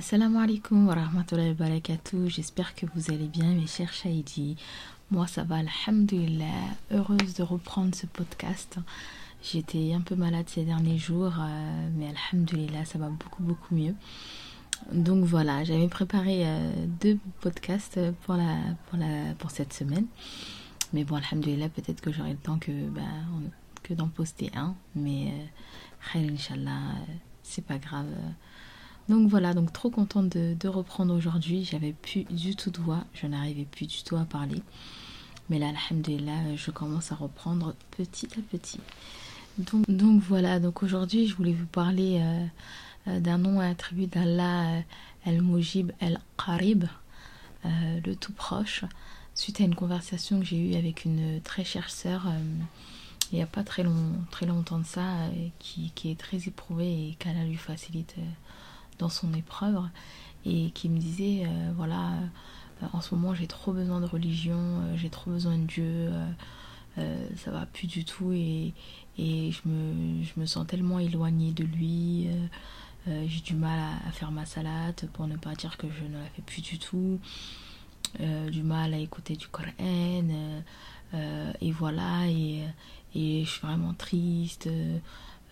Assalamu alaikum wa rahmatullahi wa barakatuh. J'espère que vous allez bien, mes chers Shahidi. Moi, ça va, alhamdulillah. Heureuse de reprendre ce podcast. J'étais un peu malade ces derniers jours, euh, mais alhamdulillah, ça va beaucoup, beaucoup mieux. Donc voilà, j'avais préparé euh, deux podcasts pour, la, cette semaine. Mais bon, alhamdulillah, peut-être que j'aurai le temps que, bah, que d'en poster un. Mais, euh, Inch'Allah, euh, c'est pas grave. Donc voilà, donc trop contente de, reprendre aujourd'hui. J'avais plus du tout de voix, je n'arrivais plus du tout à parler. Mais là, alhamdulillah, je commence à reprendre petit à petit. Donc, donc voilà, donc aujourd'hui, je voulais vous parler euh, euh, d'un nom attribué d'Allah, euh, El-Mujib El-Qarib, le tout proche, suite à une conversation que j'ai eue avec une très chère sœur il n'y a pas très, long, très longtemps de ça, qui, qui, est très éprouvée et qu'Allah lui facilite dans son épreuve et qui me disait euh, voilà euh, en ce moment j'ai trop besoin de religion euh, j'ai trop besoin de Dieu ça va plus du tout et, et je, me, je me sens tellement éloignée de lui j'ai du mal à, faire ma salade pour ne pas dire que je ne la fais plus du tout du mal à écouter du Coran et voilà et, et je suis vraiment triste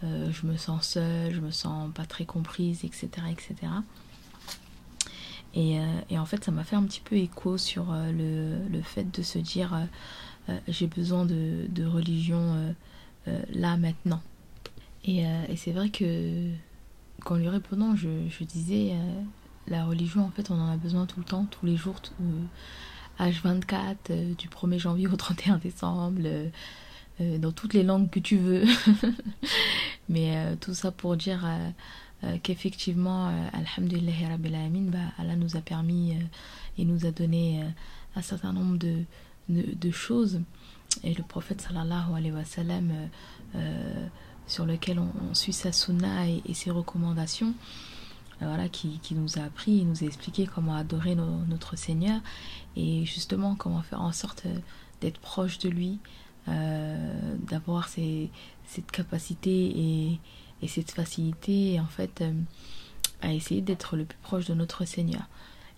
je me sens seule, je me sens pas très comprise, etc. etc. Et, euh, et en fait, ça m'a fait un petit peu écho sur euh, le, le, fait de se dire j'ai besoin de, de religion là, maintenant. Et, c'est vrai que qu'en lui répondant, je, disais la religion, en fait, on en a besoin tout le temps, tous les jours, H24, du 1er janvier au 31 décembre. Dans toutes les langues que tu veux. Mais euh, tout ça pour dire euh, euh, qu'effectivement, Alhamdulillah Rabbil bah, Allah nous a permis et nous a donné un certain nombre de, de, choses. Et le prophète sallallahu alayhi wa sallam, sur lequel on, suit sa sunna et, ses recommandations, voilà, qui, qui, nous a appris et nous a expliqué comment adorer notre Seigneur et justement comment faire en sorte d'être proche de lui, d'avoir ces, cette capacité et, et, cette facilité en fait euh, à essayer d'être le plus proche de notre Seigneur.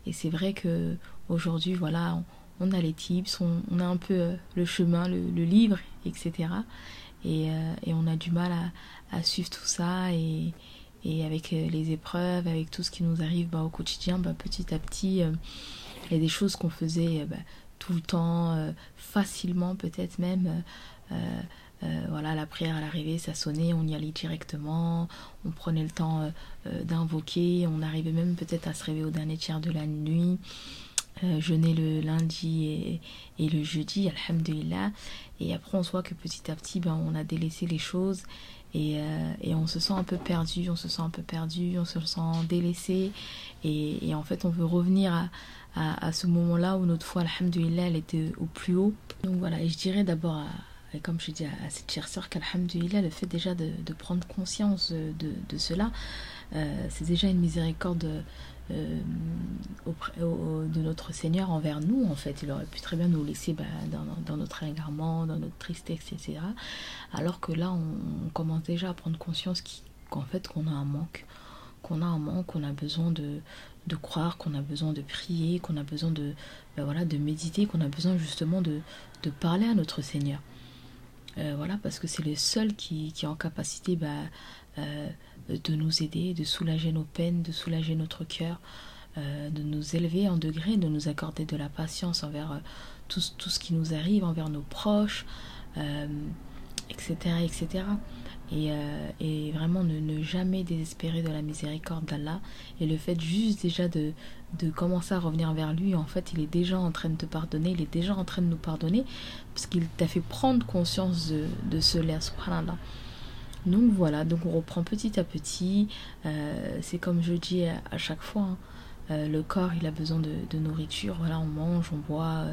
Et c'est vrai que aujourd'hui, voilà, on, a les tips, on, a un peu euh, le chemin, le, livre, etc. Et, euh, on a du mal à, suivre tout ça et, et, avec les épreuves, avec tout ce qui nous arrive bah, au quotidien, bah, petit à petit, il y a des choses qu'on faisait bah, tout le temps, facilement peut-être même. Euh, voilà, la prière à l'arrivée, ça sonnait, on y allait directement, on prenait le temps euh, euh, d'invoquer, on arrivait même peut-être à se réveiller au dernier tiers de la nuit, jeûner le lundi et, le jeudi, alhamdulillah. Et après, on se voit que petit à petit, ben, on a délaissé les choses et, on se sent un peu perdu, on se sent un peu perdu, on se sent délaissé. Et, en fait, on veut revenir à, à ce moment-là où notre foi, alhamdulillah, elle était au plus haut. Donc voilà, et je dirais d'abord comme je dis à, cette chère sœur qu'Alhamdulillah, le fait déjà de, prendre conscience de, cela, euh, c'est déjà une miséricorde euh, de notre Seigneur envers nous, en fait. Il aurait pu très bien nous laisser bah, dans, notre égarement, dans notre tristesse, etc. Alors que là, on, commence déjà à prendre conscience qu'en fait, qu'on a un manque, qu'on a un manque, qu'on a besoin de, de croire, qu'on a besoin de prier, qu'on a besoin de, de méditer, qu'on a besoin justement de, parler à notre Seigneur. Euh, voilà, parce que c'est le seul qui, qui, est en capacité bah, euh, de nous aider, de soulager nos peines, de soulager notre cœur, euh, de nous élever en degré, de nous accorder de la patience envers tout, tout, ce qui nous arrive, envers nos proches, etc. etc. Euh, et, vraiment ne, jamais désespérer de la miséricorde d'Allah. Et le fait juste déjà de, de commencer à revenir vers lui, en fait, il est déjà en train de te pardonner, il est déjà en train de nous pardonner, parce qu'il t'a fait prendre conscience de, de cela, subhanallah. Donc voilà, donc on reprend petit à petit. Euh, c'est comme je dis à, chaque fois, hein, euh, le corps il a besoin de, de, nourriture. Voilà, on mange, on boit.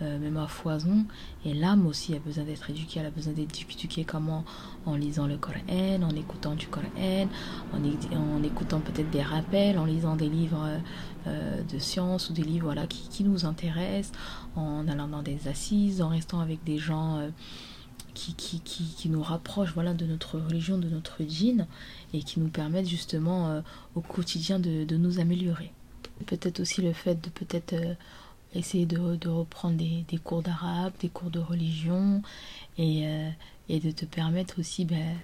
Euh, même à foison. Et l'âme aussi a besoin d'être éduquée, elle a besoin d'être éduquée comment? En lisant le Coran, en écoutant du Coran, en, en écoutant peut-être des rappels, en lisant des livres euh, de science ou des livres voilà, qui, qui, nous intéressent, en allant dans des assises, en restant avec des gens euh, qui, qui, qui, nous rapprochent voilà, de notre religion, de notre djinn, et qui nous permettent justement euh, au quotidien de, de nous améliorer. Peut-être aussi le fait de peut-être euh, essayer de, reprendre des, cours d'arabe, des cours de religion, et, euh, de te permettre aussi ben,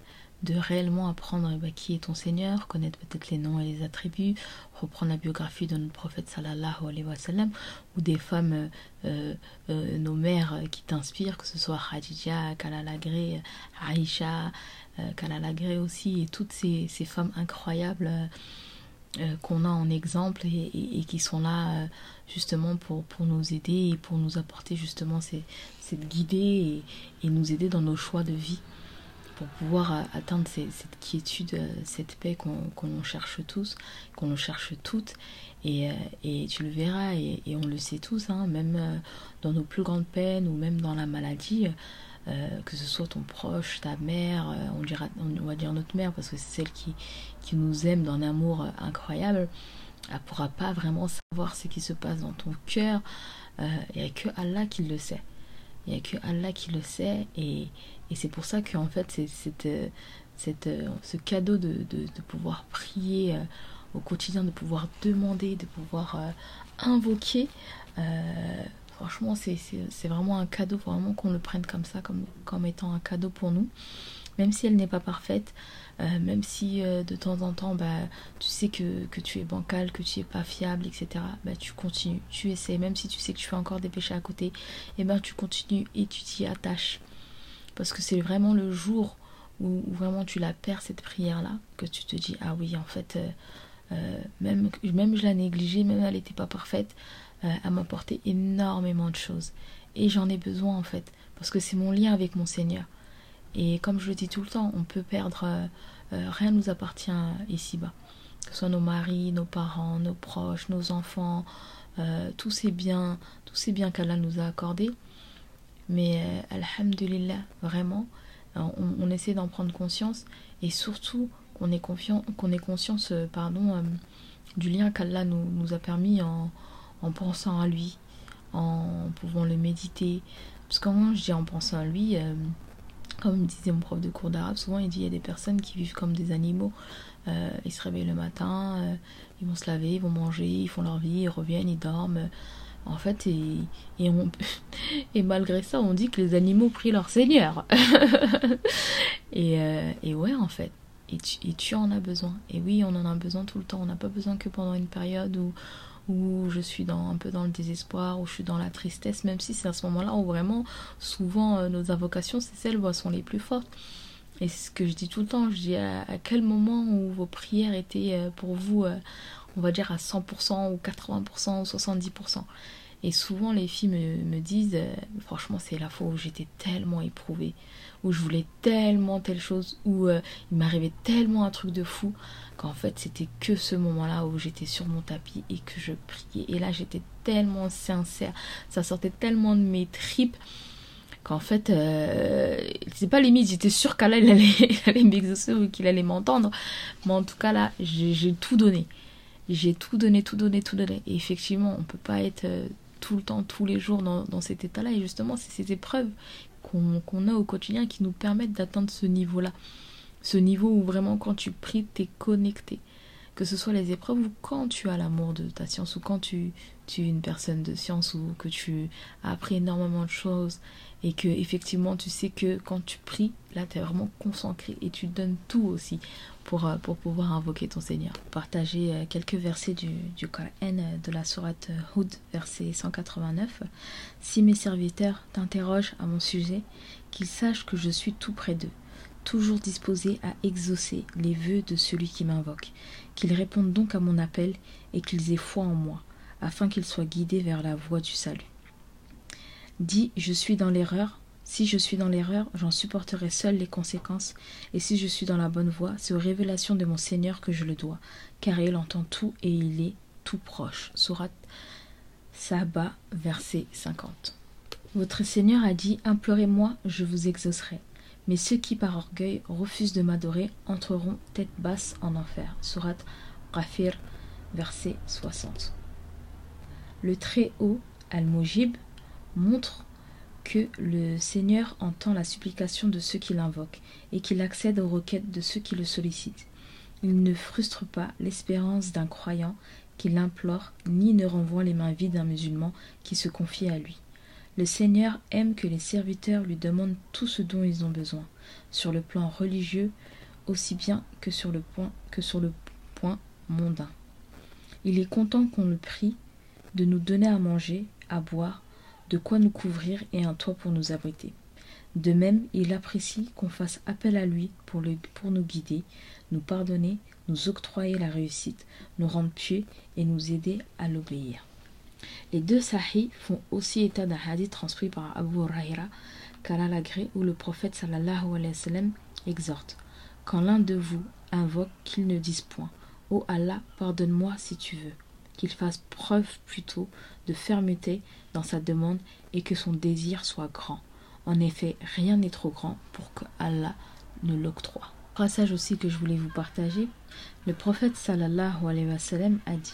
de réellement apprendre bah, qui est ton Seigneur, connaître peut-être les noms et les attributs, reprendre la biographie de notre prophète sallallahu alayhi wa sallam, ou des femmes, euh, euh, nos mères qui t'inspirent, que ce soit Khadija, Kalalagré, Aïcha, Kalalagré aussi, et toutes ces femmes incroyables euh, qu'on a en exemple et, qui sont là justement pour, pour nous aider et pour nous apporter justement cette guidée et, nous aider dans nos choix de vie pour pouvoir euh, atteindre cette quiétude, euh, cette paix qu'on qu cherche tous, qu'on cherche toutes. Et, euh, tu le verras, et, et, on le sait tous, hein, même dans nos plus grandes peines ou même dans la maladie, euh, que ce soit ton proche, ta mère, on, dira, on va dire notre mère parce que c'est celle qui, qui nous aime d'un amour incroyable, elle ne pourra pas vraiment savoir ce qui se passe dans ton cœur. Il n'y a que Allah qui le sait. Il n'y a que Allah qui le sait. Et, et c'est pour ça qu'en fait, c'est cette, cette, ce cadeau de, de, pouvoir prier euh, au quotidien, de pouvoir demander, de pouvoir euh, invoquer, euh, franchement, c'est vraiment un cadeau, vraiment qu'on le prenne comme ça, comme, étant un cadeau pour nous. Même si elle n'est pas parfaite, euh, même si euh, de temps en temps, bah, tu sais que, tu es bancal, que tu es pas fiable, etc., bah, tu continues, tu essaies, même si tu sais que tu fais encore des péchés à côté, et eh ben tu continues et tu t'y attaches. Parce que c'est vraiment le jour où, vraiment tu la perds, cette prière-là, que tu te dis, ah oui, en fait, euh, même, même je la négligeais, même elle n'était pas parfaite, euh, elle m'a apporté énormément de choses. Et j'en ai besoin, en fait, parce que c'est mon lien avec mon Seigneur. Et comme je le dis tout le temps, on peut perdre, euh, rien nous appartient ici-bas. Que ce soit nos maris, nos parents, nos proches, nos enfants, tous ces biens, tous ces biens qu'Allah nous a accordés mais euh, alhamdulillah, vraiment, on, essaie d'en prendre conscience et surtout qu'on ait, qu'on ait conscience euh, pardon, euh, du lien qu'Allah nous, nous, a permis en, en, pensant à lui, en pouvant le méditer. Parce que quand je dis en pensant à lui, euh, comme disait mon prof de cours d'arabe, souvent il dit il y a des personnes qui vivent comme des animaux. Euh, ils se réveillent le matin, ils vont se laver, ils vont manger, ils font leur vie, ils reviennent, ils dorment en fait, et, et, et malgré ça, on dit que les animaux prient leur Seigneur. et, euh, et ouais, en fait. Et tu en as besoin. Et oui, on en a besoin tout le temps. On n'a pas besoin que pendant une période où, où je suis dans, un peu dans le désespoir, où je suis dans la tristesse, même si c'est à ce moment-là où vraiment, souvent, euh, nos invocations, c'est celles où elles sont les plus fortes. Et c'est ce que je dis tout le temps. Je dis à, quel moment où vos prières étaient euh, pour vous, euh, on va dire à 100% ou 80% ou 70%. Et souvent les filles me, disent, euh, franchement c'est la fois où j'étais tellement éprouvée, où je voulais tellement telle chose, où euh, il m'arrivait tellement un truc de fou, qu'en fait c'était que ce moment-là où j'étais sur mon tapis et que je priais. Et là j'étais tellement sincère, ça sortait tellement de mes tripes qu'en fait, euh, c'est pas limite, j'étais sûre qu'Allah il allait, allait m'exaucer ou qu'il allait m'entendre. Mais en tout cas là, j'ai tout donné. J'ai tout donné, tout donné, tout donné. Et effectivement, on peut pas être tout le temps, tous les jours dans, cet état-là. Et justement, c'est ces épreuves qu'on qu a au quotidien qui nous permettent d'atteindre ce niveau-là. Ce niveau où vraiment quand tu pries, tu es connecté. Que ce soit les épreuves ou quand tu as l'amour de ta science ou quand tu, es une personne de science ou que tu as appris énormément de choses et que effectivement tu sais que quand tu pries, là tu es vraiment concentré et tu donnes tout aussi pour, euh, pouvoir invoquer ton Seigneur. Partager euh, quelques versets du, du Coran euh, de la sourate Hud, verset 189. Si mes serviteurs t'interrogent à mon sujet, qu'ils sachent que je suis tout près d'eux, toujours disposé à exaucer les vœux de celui qui m'invoque, qu'ils répondent donc à mon appel et qu'ils aient foi en moi, afin qu'ils soient guidés vers la voie du salut. Dis, je suis dans l'erreur, si je suis dans l'erreur, j'en supporterai seul les conséquences, et si je suis dans la bonne voie, c'est aux révélations de mon Seigneur que je le dois, car il entend tout et il est tout proche. Surat Saba, verset 50. Votre Seigneur a dit Implorez-moi, je vous exaucerai. Mais ceux qui par orgueil refusent de m'adorer entreront tête basse en enfer. Surat Rafir, verset 60. Le Très-Haut, Al-Mujib, montre que le Seigneur entend la supplication de ceux qui l'invoquent et qu'il accède aux requêtes de ceux qui le sollicitent. Il ne frustre pas l'espérance d'un croyant qui l'implore, ni ne renvoie les mains vides d'un musulman qui se confie à lui. Le Seigneur aime que les serviteurs lui demandent tout ce dont ils ont besoin, sur le plan religieux aussi bien que sur le point, mondain. Il est content qu'on le prie de nous donner à manger, à boire, de quoi nous couvrir et un toit pour nous abriter. De même, il apprécie qu'on fasse appel à lui pour, pour nous guider, nous pardonner, nous octroyer la réussite, nous rendre pieux et nous aider à l'obéir. Les deux sahih font aussi état d'un hadith transcrit par Abu Huraira, qu'Allah l'agré, où le prophète sallallahu alayhi wa sallam exhorte Quand l'un de vous invoque qu'il ne dise point Ô Allah, pardonne-moi si tu veux, qu'il fasse preuve plutôt de fermeté dans sa demande et que son désir soit grand. En effet, rien n'est trop grand pour que Allah ne l'octroie. Passage aussi que je voulais vous partager. Le prophète sallallahu alayhi wa sallam a dit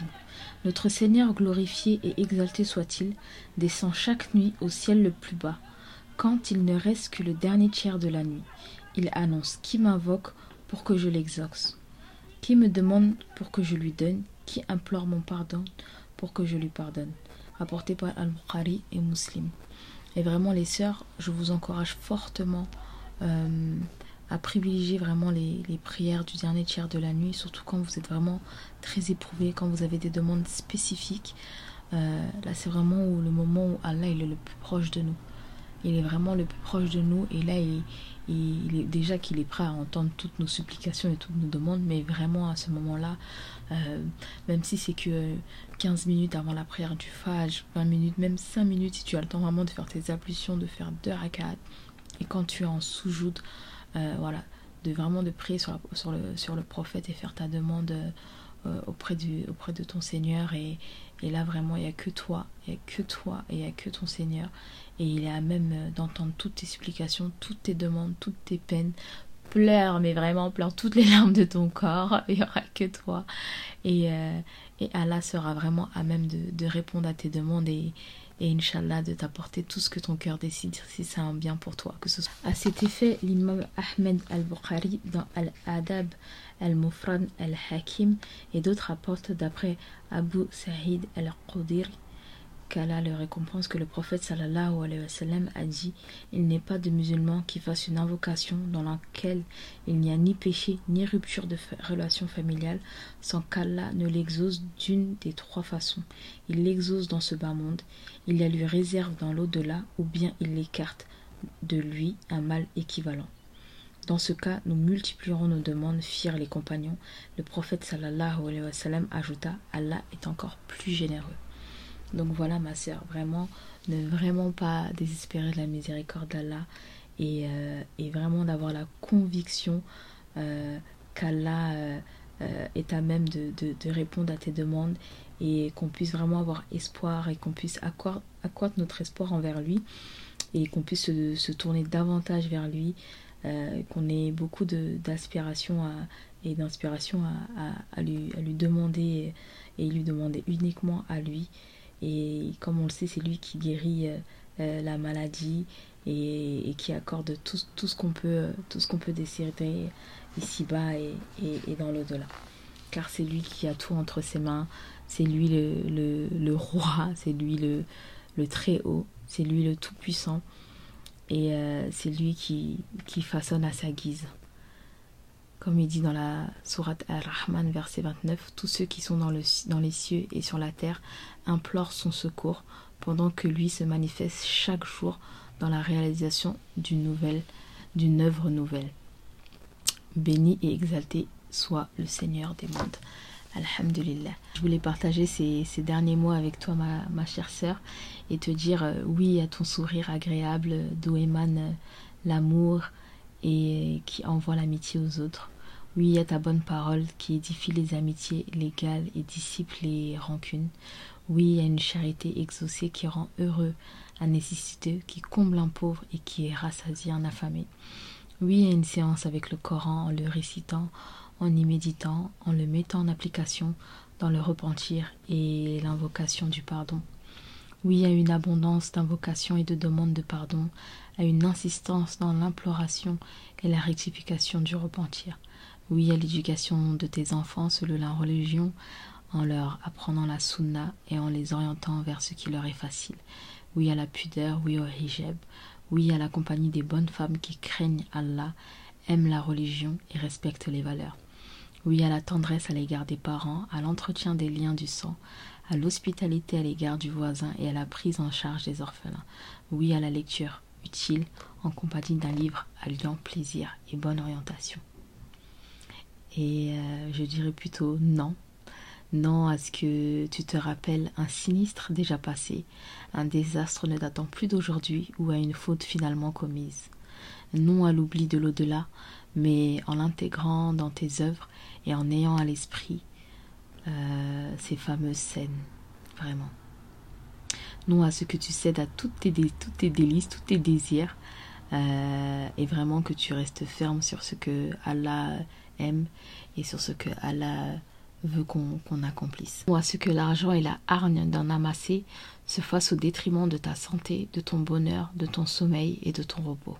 Notre Seigneur glorifié et exalté soit-il, descend chaque nuit au ciel le plus bas, quand il ne reste que le dernier tiers de la nuit. Il annonce Qui m'invoque pour que je l'exauce Qui me demande pour que je lui donne Qui implore mon pardon pour que je lui pardonne Apporté par Al-Bukhari et Muslim. Et vraiment, les sœurs, je vous encourage fortement euh, à privilégier vraiment les, prières du dernier tiers de la nuit, surtout quand vous êtes vraiment très éprouvé, quand vous avez des demandes spécifiques. Euh, là, c'est vraiment le moment où Allah est le plus proche de nous. Il est vraiment le plus proche de nous et là, il, est déjà qu'il est prêt à entendre toutes nos supplications et toutes nos demandes, mais vraiment à ce moment-là, euh, même si c'est que 15 minutes avant la prière du Fajr, 20 minutes, même 5 minutes, si tu as le temps vraiment de faire tes ablutions, de faire deux rakats, et quand tu es en soujoud, euh, voilà, de vraiment de prier sur, le, sur le prophète et faire ta demande euh, auprès, du, auprès de ton Seigneur, et, et là vraiment il n'y a que toi, il n'y a que toi et il n'y a que ton Seigneur, et il est à même euh, d'entendre toutes tes supplications, toutes tes demandes, toutes tes peines. Pleure, mais vraiment pleure toutes les larmes de ton corps. Il n'y aura que toi. Et, euh, et Allah sera vraiment à même de, de répondre à tes demandes et, et Inch'Allah de t'apporter tout ce que ton cœur décide si c'est un bien pour toi. Que ce soit. À cet effet, l'imam Ahmed al-Bukhari dans Al-Adab al-Mufran al-Hakim et d'autres apportent d'après Abu Sa'id al-Qudiri qu'Allah le récompense que le prophète sallallahu alayhi wa sallam a dit Il n'est pas de musulman qui fasse une invocation dans laquelle il n'y a ni péché ni rupture de relation familiale sans qu'Allah ne l'exauce d'une des trois façons. Il l'exauce dans ce bas monde, il la lui réserve dans l'au-delà ou bien il l'écarte de lui un mal équivalent. Dans ce cas, nous multiplierons nos demandes, firent les compagnons. Le prophète sallallahu alayhi ajouta Allah est encore plus généreux. Donc voilà ma sœur, vraiment, ne vraiment pas désespérer de la miséricorde d'Allah et, euh, vraiment d'avoir la conviction euh, qu'Allah euh, est à même de, répondre à tes demandes et qu'on puisse vraiment avoir espoir et qu'on puisse accroître, notre espoir envers lui et qu'on puisse se, tourner davantage vers lui, qu'on ait beaucoup d'aspiration et d'inspiration à lui demander et lui demander uniquement à lui et comme on le sait, c'est lui qui guérit euh, euh, la maladie et, qui accorde tout, ce qu'on peut, tout désirer ici-bas et, dans l'au-delà. Car c'est lui qui a tout entre ses mains, c'est lui le, roi, c'est lui le, très-haut, c'est lui le tout-puissant et euh, c'est lui qui façonne à sa guise. Comme il dit dans la sourate Al-Rahman, verset 29, tous ceux qui sont dans, le, dans les cieux et sur la terre implorent son secours, pendant que lui se manifeste chaque jour dans la réalisation d'une nouvelle, d'une œuvre nouvelle. Béni et exalté soit le Seigneur des mondes. Alhamdulillah. Je voulais partager ces, derniers mots avec toi, ma, chère sœur, et te dire euh, oui à ton sourire agréable d'où émane euh, l'amour et qui envoie l'amitié aux autres. Oui à ta bonne parole qui édifie les amitiés légales et dissipe les rancunes. Oui à une charité exaucée qui rend heureux un nécessiteux, qui comble un pauvre et qui rassasie un affamé. Oui à une séance avec le Coran en le récitant, en y méditant, en le mettant en application dans le repentir et l'invocation du pardon. Oui à une abondance d'invocations et de demandes de pardon, à une insistance dans l'imploration et la rectification du repentir. Oui à l'éducation de tes enfants selon la religion, en leur apprenant la sunna et en les orientant vers ce qui leur est facile. Oui à la pudeur, oui au hijab, oui à la compagnie des bonnes femmes qui craignent Allah, aiment la religion et respectent les valeurs. Oui à la tendresse à l'égard des parents, à l'entretien des liens du sang, à l'hospitalité à l'égard du voisin et à la prise en charge des orphelins. Oui à la lecture utile en compagnie d'un livre alliant plaisir et bonne orientation. Et euh, je dirais plutôt non. Non à ce que tu te rappelles un sinistre déjà passé, un désastre ne datant plus d'aujourd'hui ou à une faute finalement commise. Non à l'oubli de l'au-delà, mais en l'intégrant dans tes œuvres et en ayant à l'esprit euh, ces fameuses scènes, vraiment. Non à ce que tu cèdes à toutes tes, toutes tes délices, tous tes désirs, euh, et vraiment que tu restes ferme sur ce que Allah aime et sur ce que Allah veut qu'on accomplisse. Ou à ce que l'argent et la hargne d'en amasser se fassent au détriment de ta santé, de ton bonheur, de ton sommeil et de ton repos.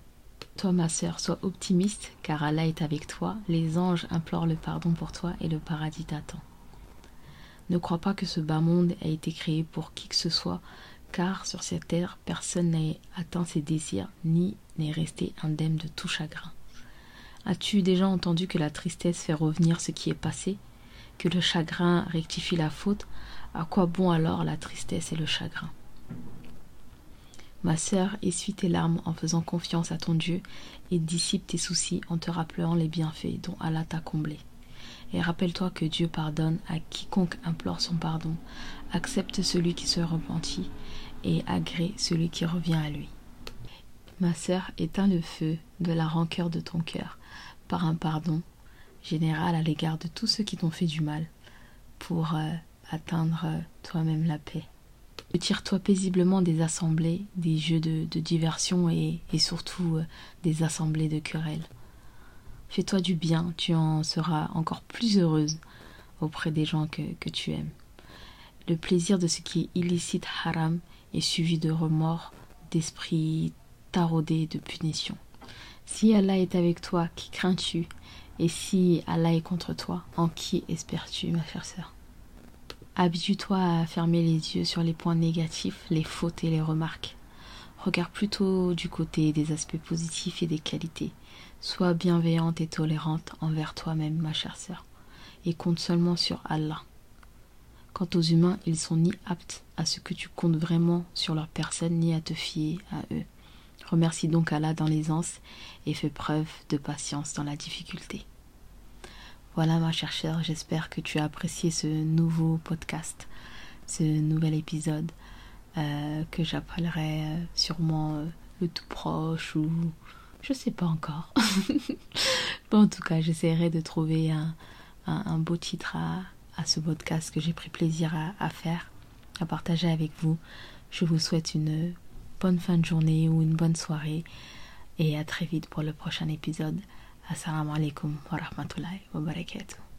Toi, ma sœur, sois optimiste, car Allah est avec toi, les anges implorent le pardon pour toi et le paradis t'attend. Ne crois pas que ce bas monde a été créé pour qui que ce soit, car sur cette terre, personne n'a atteint ses désirs, ni n'est resté indemne de tout chagrin. As-tu déjà entendu que la tristesse fait revenir ce qui est passé, que le chagrin rectifie la faute? À quoi bon alors la tristesse et le chagrin? Ma sœur, essuie tes larmes en faisant confiance à ton Dieu et dissipe tes soucis en te rappelant les bienfaits dont Allah t'a comblé. Et rappelle-toi que Dieu pardonne à quiconque implore son pardon, accepte celui qui se repentit et agrée celui qui revient à lui. Ma sœur, éteins le feu de la rancœur de ton cœur par un pardon général à l'égard de tous ceux qui t'ont fait du mal pour euh, atteindre euh, toi-même la paix. Tire-toi paisiblement des assemblées, des jeux de, diversion et, surtout euh, des assemblées de querelles. Fais-toi du bien, tu en seras encore plus heureuse auprès des gens que, tu aimes. Le plaisir de ce qui est illicite haram est suivi de remords, d'esprit taraudé, de punition. Si Allah est avec toi, qui crains-tu? Et si Allah est contre toi, en qui espères-tu, ma chère sœur? Habitue-toi à fermer les yeux sur les points négatifs, les fautes et les remarques. Regarde plutôt du côté des aspects positifs et des qualités. Sois bienveillante et tolérante envers toi-même, ma chère sœur, et compte seulement sur Allah. Quant aux humains, ils sont ni aptes à ce que tu comptes vraiment sur leur personne, ni à te fier à eux. Remercie donc Allah dans l'aisance et fais preuve de patience dans la difficulté. Voilà ma chère chère, j'espère que tu as apprécié ce nouveau podcast, ce nouvel épisode euh, que j'appellerai euh, sûrement euh, le tout proche ou je sais pas encore. bon, en tout cas, j'essaierai de trouver un, beau titre à, ce podcast que j'ai pris plaisir à, à faire, à partager avec vous. Je vous souhaite une bonne fin de journée ou une bonne soirée et à très vite pour le prochain épisode. Assalamu alaikum wa rahmatullahi wa barakatuh.